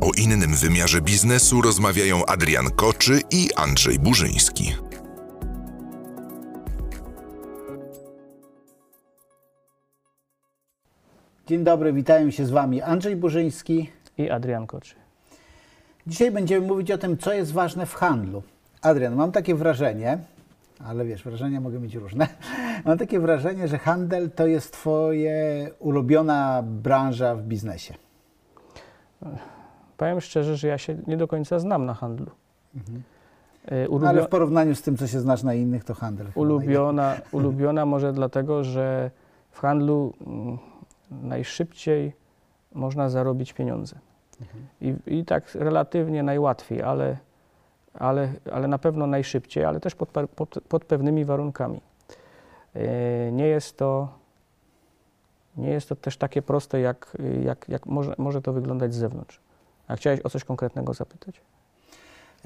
O innym wymiarze biznesu rozmawiają Adrian Koczy i Andrzej Burzyński. Dzień dobry, witają się z Wami Andrzej Burzyński. i Adrian Koczy. Dzisiaj będziemy mówić o tym, co jest ważne w handlu. Adrian, mam takie wrażenie, ale wiesz, wrażenia mogą być różne. Mam takie wrażenie, że handel to jest Twoje ulubiona branża w biznesie. Powiem szczerze, że ja się nie do końca znam na handlu. Y, No, Ulubio- ale w porównaniu z tym, co się znasz na innych, to handel. ulubiona, ulubiona może dlatego, że w handlu mm, najszybciej można zarobić pieniądze. I, I tak relatywnie najłatwiej, ale, ale, ale na pewno najszybciej, ale też pod, pod, pod pewnymi warunkami. E, Nie jest to, nie jest to też takie proste, jak, jak, jak może, może to wyglądać z zewnątrz. A chciałeś o coś konkretnego zapytać?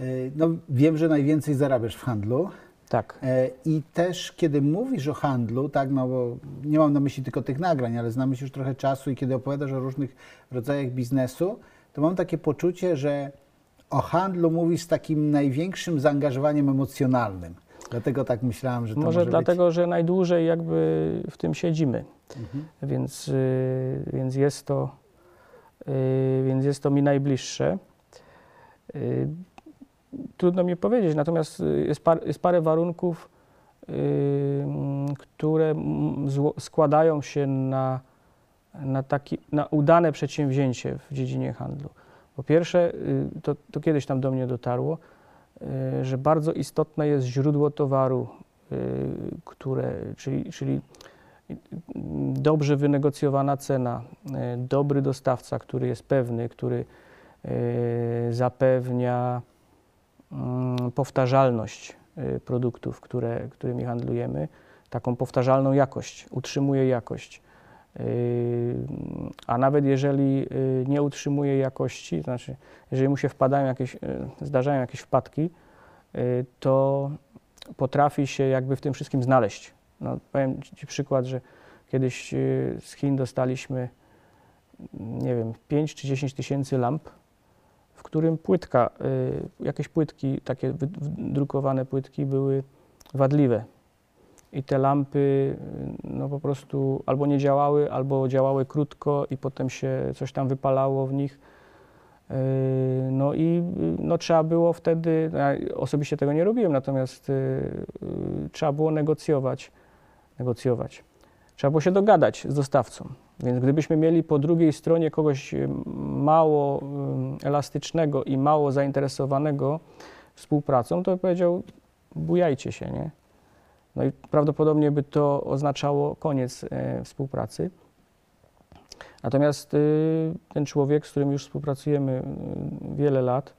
Y, No, wiem, że najwięcej zarabiasz w handlu. Tak. E, I też, kiedy mówisz o handlu, tak, no bo nie mam na myśli tylko tych nagrań, ale znamy się już trochę czasu i kiedy opowiadasz o różnych rodzajach biznesu, to mam takie poczucie, że o handlu mówisz z takim największym zaangażowaniem emocjonalnym. Dlatego tak myślałam, że to Może, może, dlatego, że najdłużej jakby w tym siedzimy, być. Mhm. więc, y, więc, jest to, więc jest to mi najbliższe. Y, Trudno mi powiedzieć, natomiast y, jest, par, jest parę warunków, y, które składają się na, na, taki, na udane przedsięwzięcie w dziedzinie handlu. Po pierwsze, y, to, to kiedyś tam do mnie dotarło, y, że bardzo istotne jest źródło towaru, y, które, czyli, czyli dobrze wynegocjowana cena, y, dobry dostawca, który jest pewny, który y, zapewnia mm, powtarzalność y, produktów, które, którymi handlujemy, taką powtarzalną jakość, utrzymuje jakość. A nawet jeżeli nie utrzymuje jakości, to znaczy jeżeli mu się wpadają jakieś, zdarzają jakieś wpadki, to potrafi się jakby w tym wszystkim znaleźć. No, powiem Ci przykład, że kiedyś y, z Chin dostaliśmy, nie wiem, 5 czy 10 tysięcy lamp, w którym płytka, y, jakieś płytki, takie wydrukowane płytki były wadliwe. I te lampy y, no po prostu albo nie działały, albo działały krótko i potem się coś tam wypalało w nich. No i no, trzeba było wtedy, ja osobiście tego nie robiłem, natomiast trzeba było negocjować, negocjować. Trzeba było się dogadać z dostawcą. Więc gdybyśmy mieli po drugiej stronie kogoś y, mało y, elastycznego i mało zainteresowanego współpracą, to powiedział, bujajcie się, nie? No i prawdopodobnie by to oznaczało koniec e, współpracy. Natomiast y, ten człowiek, z którym już współpracujemy y, wiele lat,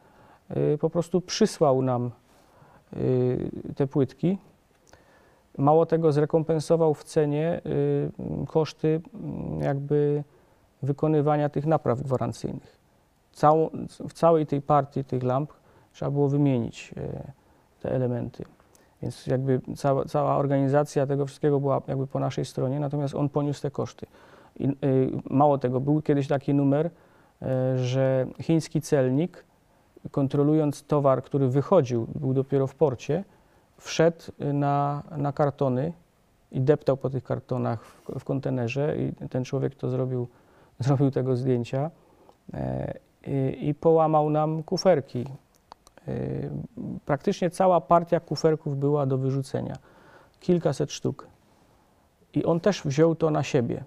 y, po prostu przysłał nam y, te płytki. Mało tego, zrekompensował w cenie y, koszty mm, jakby wykonywania tych napraw gwarancyjnych. W całej tej partii tych lamp trzeba było wymienić e, te elementy. Więc jakby cała, cała organizacja tego wszystkiego była jakby po naszej stronie, natomiast on poniósł te koszty. I, y, mało tego, był kiedyś taki numer, że chiński celnik, kontrolując towar, który wychodził, był dopiero w porcie, wszedł na, na kartony i deptał po tych kartonach w, w kontenerze i ten człowiek to zrobił, zrobił tego zdjęcia e, i, i połamał nam kuferki. Y, Praktycznie cała partia kuferków była do wyrzucenia. Kilkaset sztuk. I on też wziął to na siebie.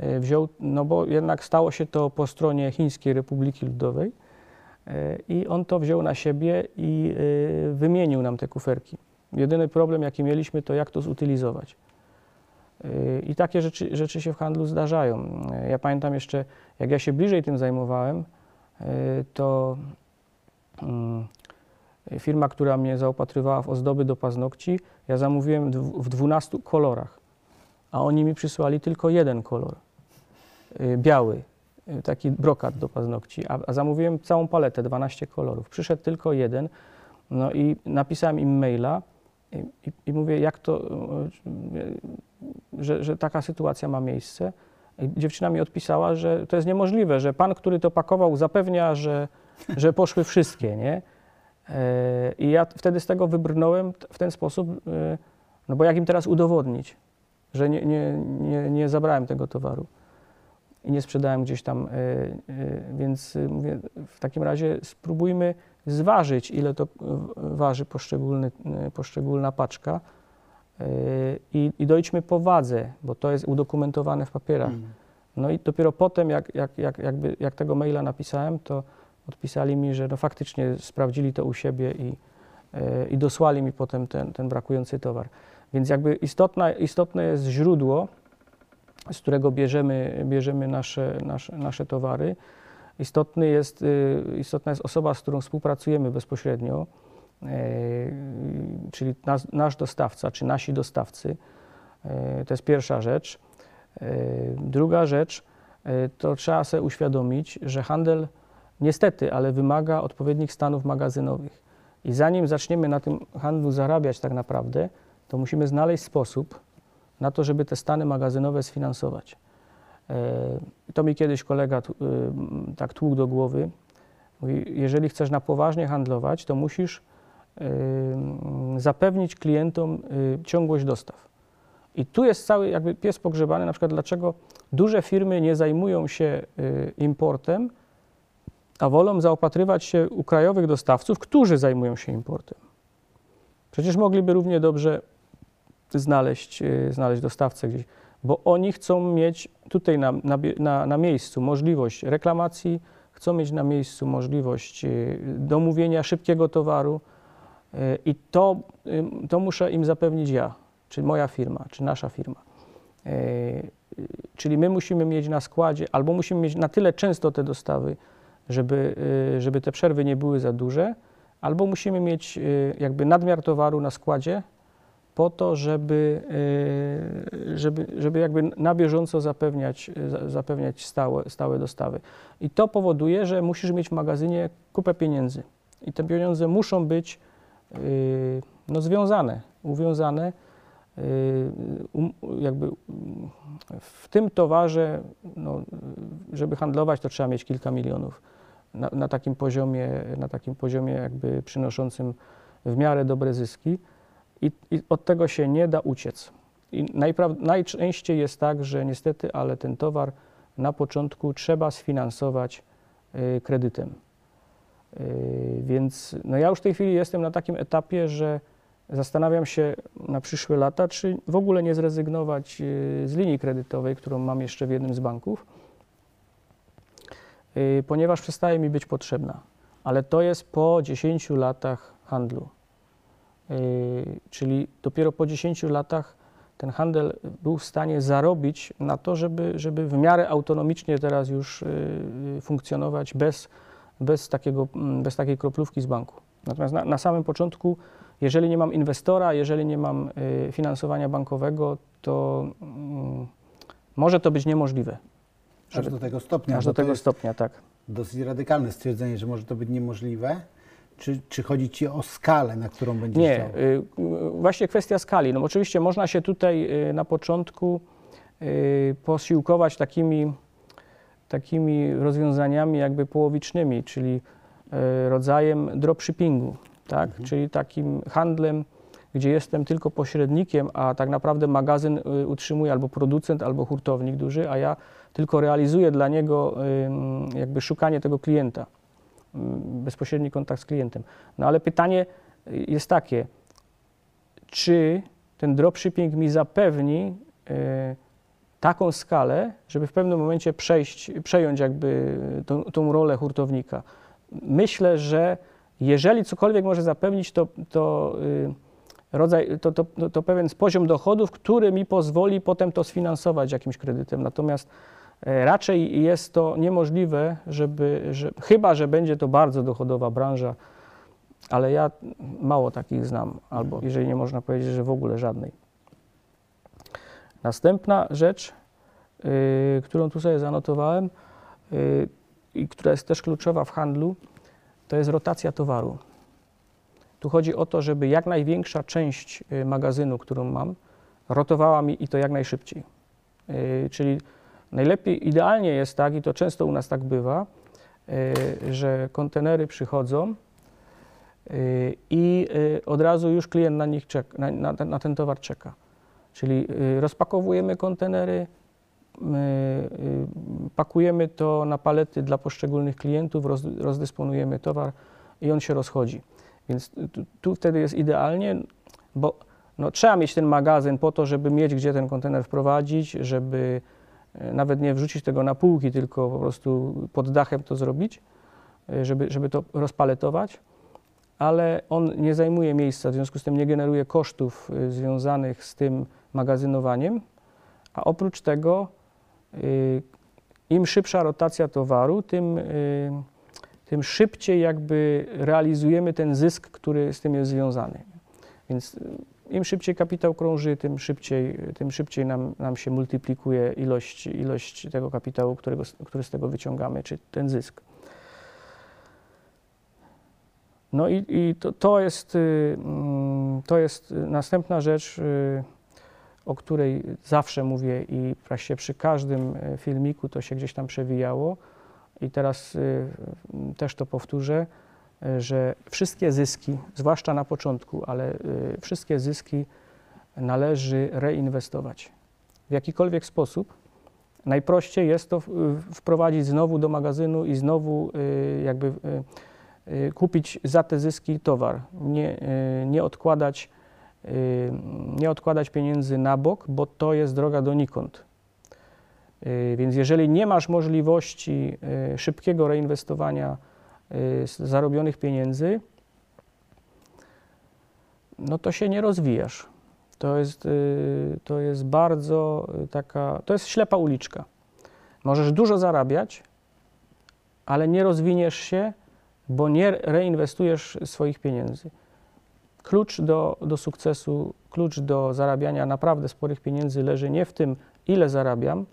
Y, Wziął, no bo jednak stało się to po stronie Chińskiej Republiki Ludowej. I on to wziął na siebie i y, wymienił nam te kuferki. Jedyny problem, jaki mieliśmy, to jak to zutylizować. Y, I takie rzeczy, rzeczy się w handlu zdarzają. Ja pamiętam jeszcze, jak ja się bliżej tym zajmowałem, y, to mm, firma, która mnie zaopatrywała w ozdoby do paznokci, ja zamówiłem w 12 kolorach, a oni mi przysłali tylko jeden kolor, biały, taki brokat do paznokci, a, a zamówiłem całą paletę, 12 kolorów. Przyszedł tylko jeden, no i napisałem im maila i, i, i mówię, jak to, y, y, że, że taka sytuacja ma miejsce. I dziewczyna mi odpisała, że to jest niemożliwe, że pan, który to pakował, zapewnia, że, że poszły wszystkie, nie? I ja wtedy z tego wybrnąłem w ten sposób, no bo jak im teraz udowodnić, że nie, nie, nie, nie zabrałem tego towaru i nie sprzedałem gdzieś tam, e, e, więc e, mówię, w takim razie spróbujmy zważyć, ile to waży poszczególny, poszczególna paczka i, i dojdźmy po wadze, bo to jest udokumentowane w papierach. Mm. No i dopiero potem, jak, jak, jak, jakby, jak tego maila napisałem, to odpisali mi, że no faktycznie sprawdzili to u siebie i, i dosłali mi potem ten, ten brakujący towar. Więc jakby istotna, istotne jest źródło, z którego bierzemy, bierzemy nasze, nasze, nasze towary. Istotny jest, y, istotna jest osoba, z którą współpracujemy bezpośrednio, e, czyli nas, nasz dostawca, czy nasi dostawcy. E, To jest pierwsza rzecz. Druga rzecz, to trzeba sobie uświadomić, że handel niestety, ale wymaga odpowiednich stanów magazynowych. I zanim zaczniemy na tym handlu zarabiać tak naprawdę, to musimy znaleźć sposób na to, żeby te stany magazynowe sfinansować. E, To mi kiedyś kolega y, tak tłukł do głowy. Mówi, jeżeli chcesz na poważnie handlować, to musisz y, zapewnić klientom ciągłość dostaw. I tu jest cały jakby pies pogrzebany, na przykład dlaczego duże firmy nie zajmują się importem, a wolą zaopatrywać się u krajowych dostawców, którzy zajmują się importem. Przecież mogliby równie dobrze znaleźć, y, znaleźć dostawcę gdzieś, bo oni chcą mieć tutaj na, na, na, miejscu możliwość reklamacji, chcą mieć na miejscu możliwość y, domówienia szybkiego towaru y, i to, to muszę im zapewnić ja, czy moja firma, czy nasza firma. Czyli my musimy mieć na składzie, albo musimy mieć na tyle często te dostawy, żeby, żeby te przerwy nie były za duże, albo musimy mieć jakby nadmiar towaru na składzie po to, żeby, y, żeby, żeby jakby na bieżąco zapewniać, za- zapewniać stałe, stałe dostawy. I to powoduje, że musisz mieć w magazynie kupę pieniędzy. I te pieniądze muszą być y, no, związane, uwiązane. y, um, jakby w tym towarze, no, żeby handlować, to trzeba mieć kilka milionów na, na takim poziomie, na takim poziomie jakby przynoszącym w miarę dobre zyski i, i od tego się nie da uciec. I najczęściej jest tak, że niestety, ale ten towar na początku trzeba sfinansować y, kredytem. Y, więc no ja już w tej chwili jestem na takim etapie, że zastanawiam się na przyszłe lata, czy w ogóle nie zrezygnować y, z linii kredytowej, którą mam jeszcze w jednym z banków, y, ponieważ przestaje mi być potrzebna. Ale to jest po 10 latach handlu. Y, Czyli dopiero po 10 latach ten handel był w stanie zarobić na to, żeby, żeby w miarę autonomicznie teraz już y, funkcjonować bez, bez, takiego, mm, bez takiej kroplówki z banku. Natomiast na, na samym początku, jeżeli nie mam inwestora, jeżeli nie mam y, finansowania bankowego, to mm, może to być niemożliwe. Aż do tego stopnia. Aż do tego stopnia, tak. dosyć radykalne stwierdzenie, że może to być niemożliwe. Czy, czy chodzi Ci o skalę, na którą będziesz Nie, chciał? y, właśnie kwestia skali. No oczywiście można się tutaj y, na początku y, posiłkować takimi, takimi rozwiązaniami jakby połowicznymi, czyli y, rodzajem dropshippingu, tak? czyli takim handlem, gdzie jestem tylko pośrednikiem, a tak naprawdę magazyn y, utrzymuje albo producent, albo hurtownik duży, a ja tylko realizuję dla niego jakby szukanie tego klienta, bezpośredni kontakt z klientem. No ale pytanie y, jest takie, czy ten dropshipping mi zapewni y, taką skalę, żeby w pewnym momencie przejść, przejąć jakby tą, tą rolę hurtownika. Myślę, że jeżeli cokolwiek może zapewnić, to, to y, rodzaj, to, to, to, pewien poziom dochodów, który mi pozwoli potem to sfinansować jakimś kredytem. Natomiast raczej jest to niemożliwe, żeby, że, chyba, że będzie to bardzo dochodowa branża, ale ja mało takich znam, albo jeżeli nie można powiedzieć, że w ogóle żadnej. Następna rzecz, y, którą tu sobie zanotowałem y, i która jest też kluczowa w handlu, to jest rotacja towaru. Tu chodzi o to, żeby jak największa część y, magazynu, którą mam, rotowała mi i to jak najszybciej. Y, Czyli Najlepiej, idealnie jest tak, i to często u nas tak bywa, y, że kontenery przychodzą y, i y, od razu już klient na nich czeka, na, na, na ten towar czeka. Czyli rozpakowujemy kontenery, my, pakujemy to na palety dla poszczególnych klientów, roz, rozdysponujemy towar i on się rozchodzi. Więc tu, tu wtedy jest idealnie, bo no, trzeba mieć ten magazyn po to, żeby mieć gdzie ten kontener wprowadzić, żeby e, nawet nie wrzucić tego na półki, tylko po prostu pod dachem to zrobić, e, żeby, żeby to rozpaletować, ale on nie zajmuje miejsca, w związku z tym nie generuje kosztów e, związanych z tym magazynowaniem, a oprócz tego im szybsza rotacja towaru, tym, tym szybciej jakby realizujemy ten zysk, który z tym jest związany. Więc im szybciej kapitał krąży, tym szybciej, tym szybciej nam, nam się multiplikuje ilość, ilość tego kapitału, którego, który z tego wyciągamy, czy ten zysk. No i, i to, to, jest, y, mm, to jest następna rzecz, y, o której zawsze mówię i właściwie przy każdym e, filmiku to się gdzieś tam przewijało i teraz y, też to powtórzę, że wszystkie zyski, zwłaszcza na początku, ale y, wszystkie zyski należy reinwestować w jakikolwiek sposób. Najprościej jest to wprowadzić znowu do magazynu i znowu y, jakby kupić za te zyski towar, nie, nie odkładać nie odkładać pieniędzy na bok, bo to jest droga donikąd. Więc jeżeli nie masz możliwości szybkiego reinwestowania zarobionych pieniędzy, no to się nie rozwijasz. To jest, y, to jest bardzo y, taka, to jest ślepa uliczka. Możesz dużo zarabiać, ale nie rozwiniesz się, bo nie reinwestujesz swoich pieniędzy. Klucz do, do sukcesu, klucz do zarabiania naprawdę sporych pieniędzy leży nie w tym, ile zarabiam,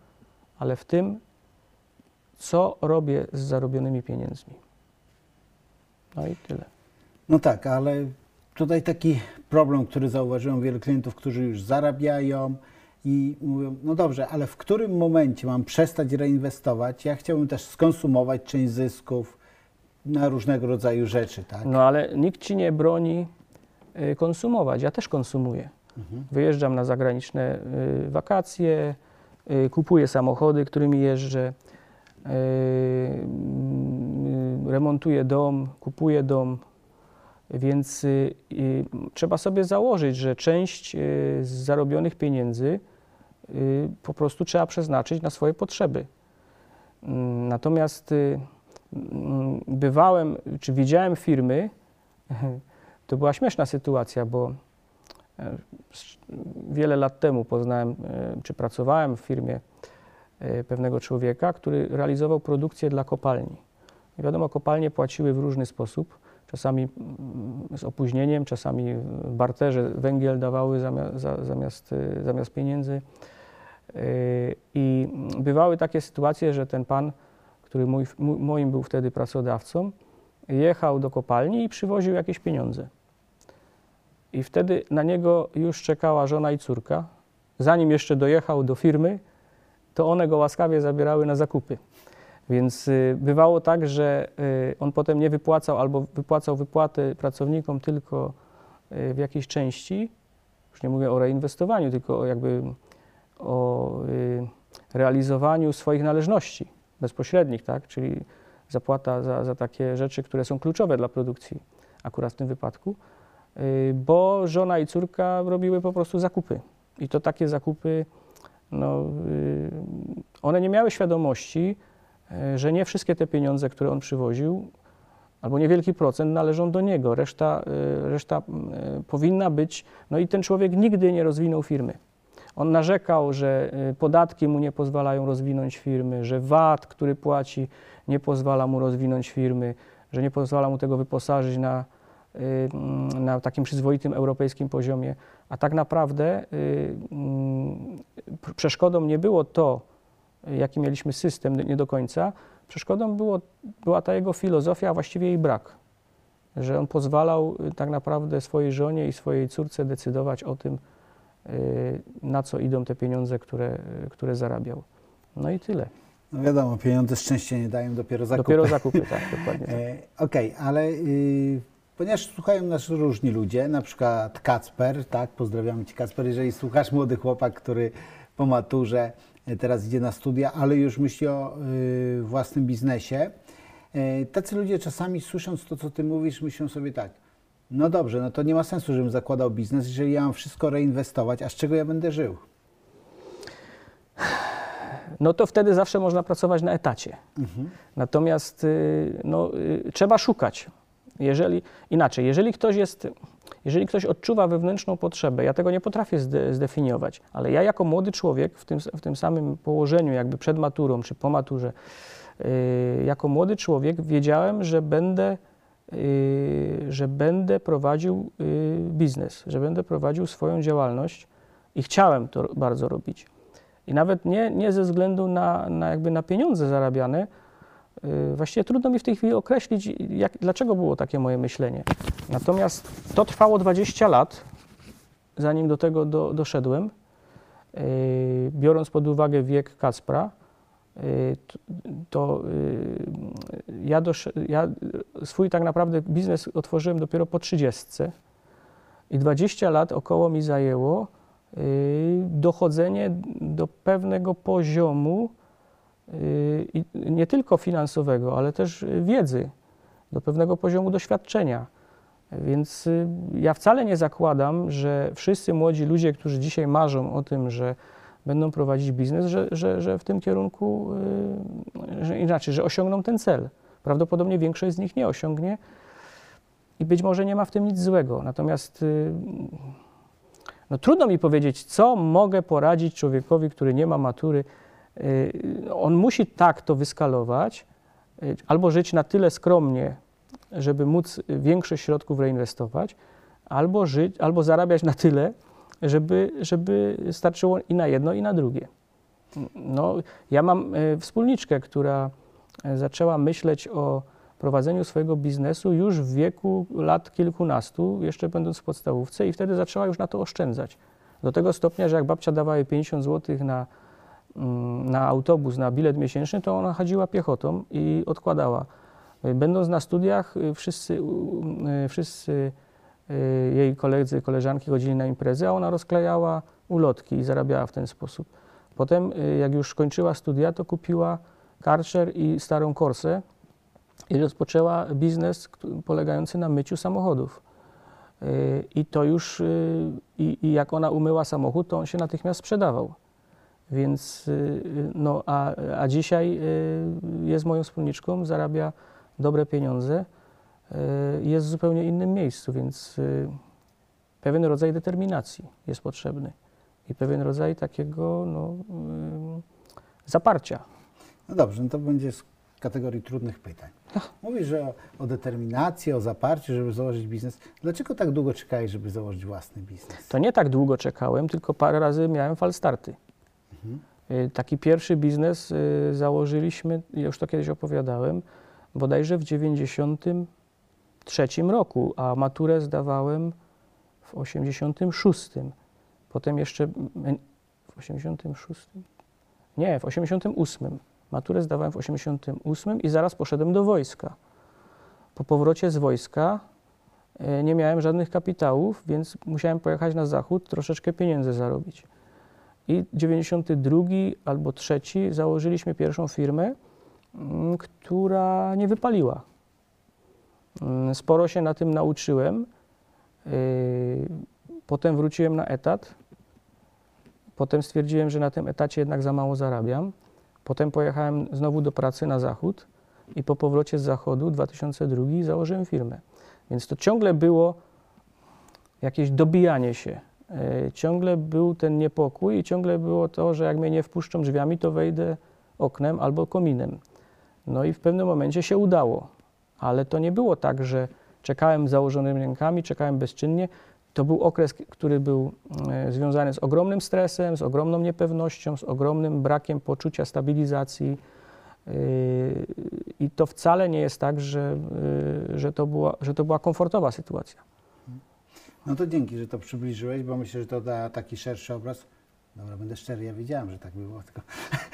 ale w tym, co robię z zarobionymi pieniędzmi. No i tyle. No tak, ale tutaj taki problem, który zauważyłem wielu klientów, którzy już zarabiają i mówią, no dobrze, ale w którym momencie mam przestać reinwestować? Ja chciałbym też skonsumować część zysków na różnego rodzaju rzeczy, tak? No ale nikt ci nie broni y, konsumować. Ja też konsumuję. Wyjeżdżam na zagraniczne y, wakacje, y, kupuję samochody, którymi jeżdżę, remontuję dom, kupuję dom. Więc y, trzeba sobie założyć, że część y, z zarobionych pieniędzy y, po prostu trzeba przeznaczyć na swoje potrzeby. Mm, Natomiast mm, bywałem, czy widziałem firmy, to była śmieszna sytuacja, bo e, wiele lat temu poznałem, e, czy pracowałem w firmie e, pewnego człowieka, który realizował produkcję dla kopalni. Wiadomo, kopalnie płaciły w różny sposób, czasami mm, z opóźnieniem, czasami w barterze węgiel dawały zamiast, za, zamiast, e, zamiast pieniędzy. E, I bywały takie sytuacje, że ten pan, który mój, moim był wtedy pracodawcą, jechał do kopalni i przywoził jakieś pieniądze. I wtedy na niego już czekała żona i córka. Zanim jeszcze dojechał do firmy, to one go łaskawie zabierały na zakupy. Więc y, bywało tak, że y, on potem nie wypłacał albo wypłacał wypłaty pracownikom tylko y, w jakiejś części, już nie mówię o reinwestowaniu, tylko jakby o realizowaniu swoich należności bezpośrednich, tak? czyli zapłata za, za takie rzeczy, które są kluczowe dla produkcji, akurat w tym wypadku, bo żona i córka robiły po prostu zakupy. I to takie zakupy, no, one nie miały świadomości, że nie wszystkie te pieniądze, które on przywoził, albo niewielki procent należą do niego, reszta, y, reszta y, powinna być, no i ten człowiek nigdy nie rozwinął firmy. On narzekał, że podatki mu nie pozwalają rozwinąć firmy, że VAT, który płaci, nie pozwala mu rozwinąć firmy, że nie pozwala mu tego wyposażyć na, na takim przyzwoitym europejskim poziomie. A tak naprawdę przeszkodą nie było to, jaki mieliśmy system nie do końca, przeszkodą było, była ta jego filozofia, a właściwie jej brak. Że on pozwalał y, tak naprawdę swojej żonie i swojej córce decydować o tym, y, na co idą te pieniądze, które, które zarabiał. No i tyle. No wiadomo, pieniądze szczęście nie dają, dopiero zakupy. Dopiero zakupy, tak, dokładnie. Tak. E, Okej, ale y, ponieważ słuchają nas różni ludzie, na przykład Kacper, tak, pozdrawiamy Cię Kacper, jeżeli słuchasz młody chłopak, który po maturze teraz idzie na studia, ale już myśli o y, własnym biznesie, e, tacy ludzie czasami słysząc to, co Ty mówisz, myślą sobie tak, no dobrze, no to nie ma sensu, żebym zakładał biznes, jeżeli ja mam wszystko reinwestować, a z czego ja będę żył? no to wtedy zawsze można pracować na etacie. Natomiast y, no, y, trzeba szukać. Jeżeli, inaczej, jeżeli ktoś jest, jeżeli ktoś odczuwa wewnętrzną potrzebę, ja tego nie potrafię zde, zdefiniować, ale ja jako młody człowiek w tym, w tym samym położeniu, jakby przed maturą czy po maturze, y, jako młody człowiek wiedziałem, że będę, y, że będę prowadził y, biznes, że będę prowadził swoją działalność i chciałem to bardzo robić. I nawet nie, nie ze względu na, na, jakby na pieniądze zarabiane, yy, właściwie trudno mi w tej chwili określić, jak, dlaczego było takie moje myślenie. Natomiast to trwało 20 lat, zanim do tego do, doszedłem, yy, biorąc pod uwagę wiek Kacpra. t- To ja, dosz, ja swój tak naprawdę biznes otworzyłem dopiero po 30. I 20 lat około mi zajęło dochodzenie do pewnego poziomu nie tylko finansowego, ale też wiedzy, do pewnego poziomu doświadczenia. Więc y, ja wcale nie zakładam, że wszyscy młodzi ludzie, którzy dzisiaj marzą o tym, że będą prowadzić biznes, że, że, że w tym kierunku, yy, że inaczej, że osiągną ten cel. Prawdopodobnie większość z nich nie osiągnie i być może nie ma w tym nic złego. Natomiast no trudno mi powiedzieć, co mogę poradzić człowiekowi, który nie ma matury. Yy, On musi tak to wyskalować, yy, albo żyć na tyle skromnie, żeby móc większość środków reinwestować, albo żyć, albo zarabiać na tyle, żeby, żeby starczyło i na jedno, i na drugie. No, ja mam e, wspólniczkę, która zaczęła myśleć o prowadzeniu swojego biznesu już w wieku lat kilkunastu, jeszcze będąc w podstawówce, i wtedy zaczęła już na to oszczędzać. Do tego stopnia, że jak babcia dawała jej 50 zł na, na autobus, na bilet miesięczny, to ona chodziła piechotą i odkładała. Będąc na studiach, y, wszyscy, y, wszyscy y, jej koledzy, koleżanki chodzili na imprezy, a ona rozklejała ulotki i zarabiała w ten sposób. Potem, y, jak już kończyła studia, to kupiła karcher i starą korsę i rozpoczęła biznes polegający na myciu samochodów. Y, I to już, y, i, i jak ona umyła samochód, to on się natychmiast sprzedawał. Więc, y, no, a, a dzisiaj y, jest moją wspólniczką, zarabia dobre pieniądze, y, jest w zupełnie innym miejscu, więc pewien rodzaj determinacji jest potrzebny i pewien rodzaj takiego no, zaparcia. No dobrze, no to będzie z kategorii trudnych pytań. Mówisz, że o, o determinacji, o zaparciu, żeby założyć biznes. Dlaczego tak długo czekałeś, żeby założyć własny biznes? To nie tak długo czekałem, tylko parę razy miałem falstarty. Y, Taki pierwszy biznes y, założyliśmy, już to kiedyś opowiadałem, bodajże w 93 roku, a maturę zdawałem w 86. Potem jeszcze w 86? Nie, w 88. Maturę zdawałem w 88 i zaraz poszedłem do wojska. Po powrocie z wojska e, nie miałem żadnych kapitałów, więc musiałem pojechać na zachód, troszeczkę pieniędzy zarobić. I 92 albo 3 założyliśmy pierwszą firmę, mm, która nie wypaliła. Mm, Sporo się na tym nauczyłem. Yy, Potem wróciłem na etat. Potem stwierdziłem, że na tym etacie jednak za mało zarabiam. Potem pojechałem znowu do pracy na zachód i po powrocie z zachodu 2002 założyłem firmę. Więc to ciągle było jakieś dobijanie się. E, Ciągle był ten niepokój i ciągle było to, że jak mnie nie wpuszczą drzwiami, to wejdę oknem albo kominem. No i w pewnym momencie się udało, ale to nie było tak, że czekałem z założonymi rękami, czekałem bezczynnie. To był okres, który był e, związany z ogromnym stresem, z ogromną niepewnością, z ogromnym brakiem poczucia stabilizacji. Yy, I to wcale nie jest tak, że, że, to, była, że to była komfortowa sytuacja. No to dzięki, że to przybliżyłeś, bo myślę, że to da taki szerszy obraz. Dobra, będę szczery, ja wiedziałem, że tak było, tylko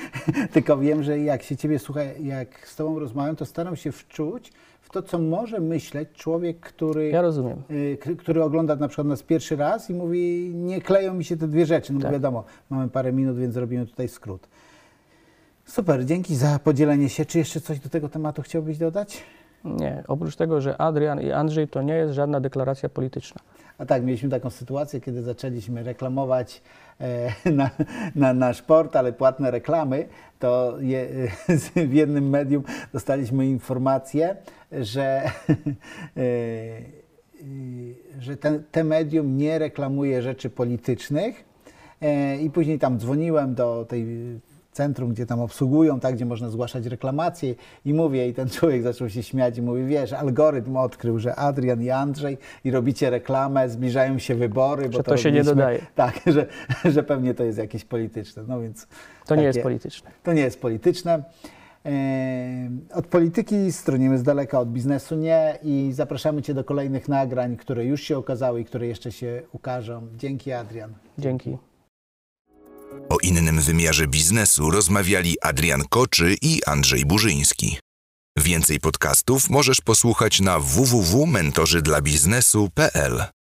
tylko wiem, że jak się ciebie słucha, jak z tobą rozmawiam, to staram się wczuć w to, co może myśleć człowiek, który, Ja rozumiem. y, który ogląda na przykład nas pierwszy raz i mówi, nie kleją mi się te dwie rzeczy. No Tak. wiadomo, mamy parę minut, więc zrobimy tutaj skrót. Super, dzięki za podzielenie się. Czy jeszcze coś do tego tematu chciałbyś dodać? Nie, oprócz tego, że Adrian i Andrzej to nie jest żadna deklaracja polityczna. A tak, mieliśmy taką sytuację, kiedy zaczęliśmy reklamować e, na, na nasz portal płatne reklamy, to je, w jednym medium dostaliśmy informację, że, e, e, że ten, te medium nie reklamuje rzeczy politycznych. I później tam dzwoniłem do tej centrum, gdzie tam obsługują, tak, gdzie można zgłaszać reklamacje i mówię, i ten człowiek zaczął się śmiać i mówi, wiesz, algorytm odkrył, że Adrian i Andrzej i robicie reklamę, zbliżają się wybory, bo Że to się nie dodaje. Tak, że, że pewnie to jest jakieś polityczne, no więc... To nie jest takie- polityczne. To nie jest polityczne. E, Od polityki stronimy z daleka, od biznesu nie i zapraszamy Cię do kolejnych nagrań, które już się okazały i które jeszcze się ukażą. Dzięki Adrian. Dzięki. O innym wymiarze biznesu rozmawiali Adrian Koczy i Andrzej Burzyński. Więcej podcastów możesz posłuchać na www.mentorzydlabiznesu.pl.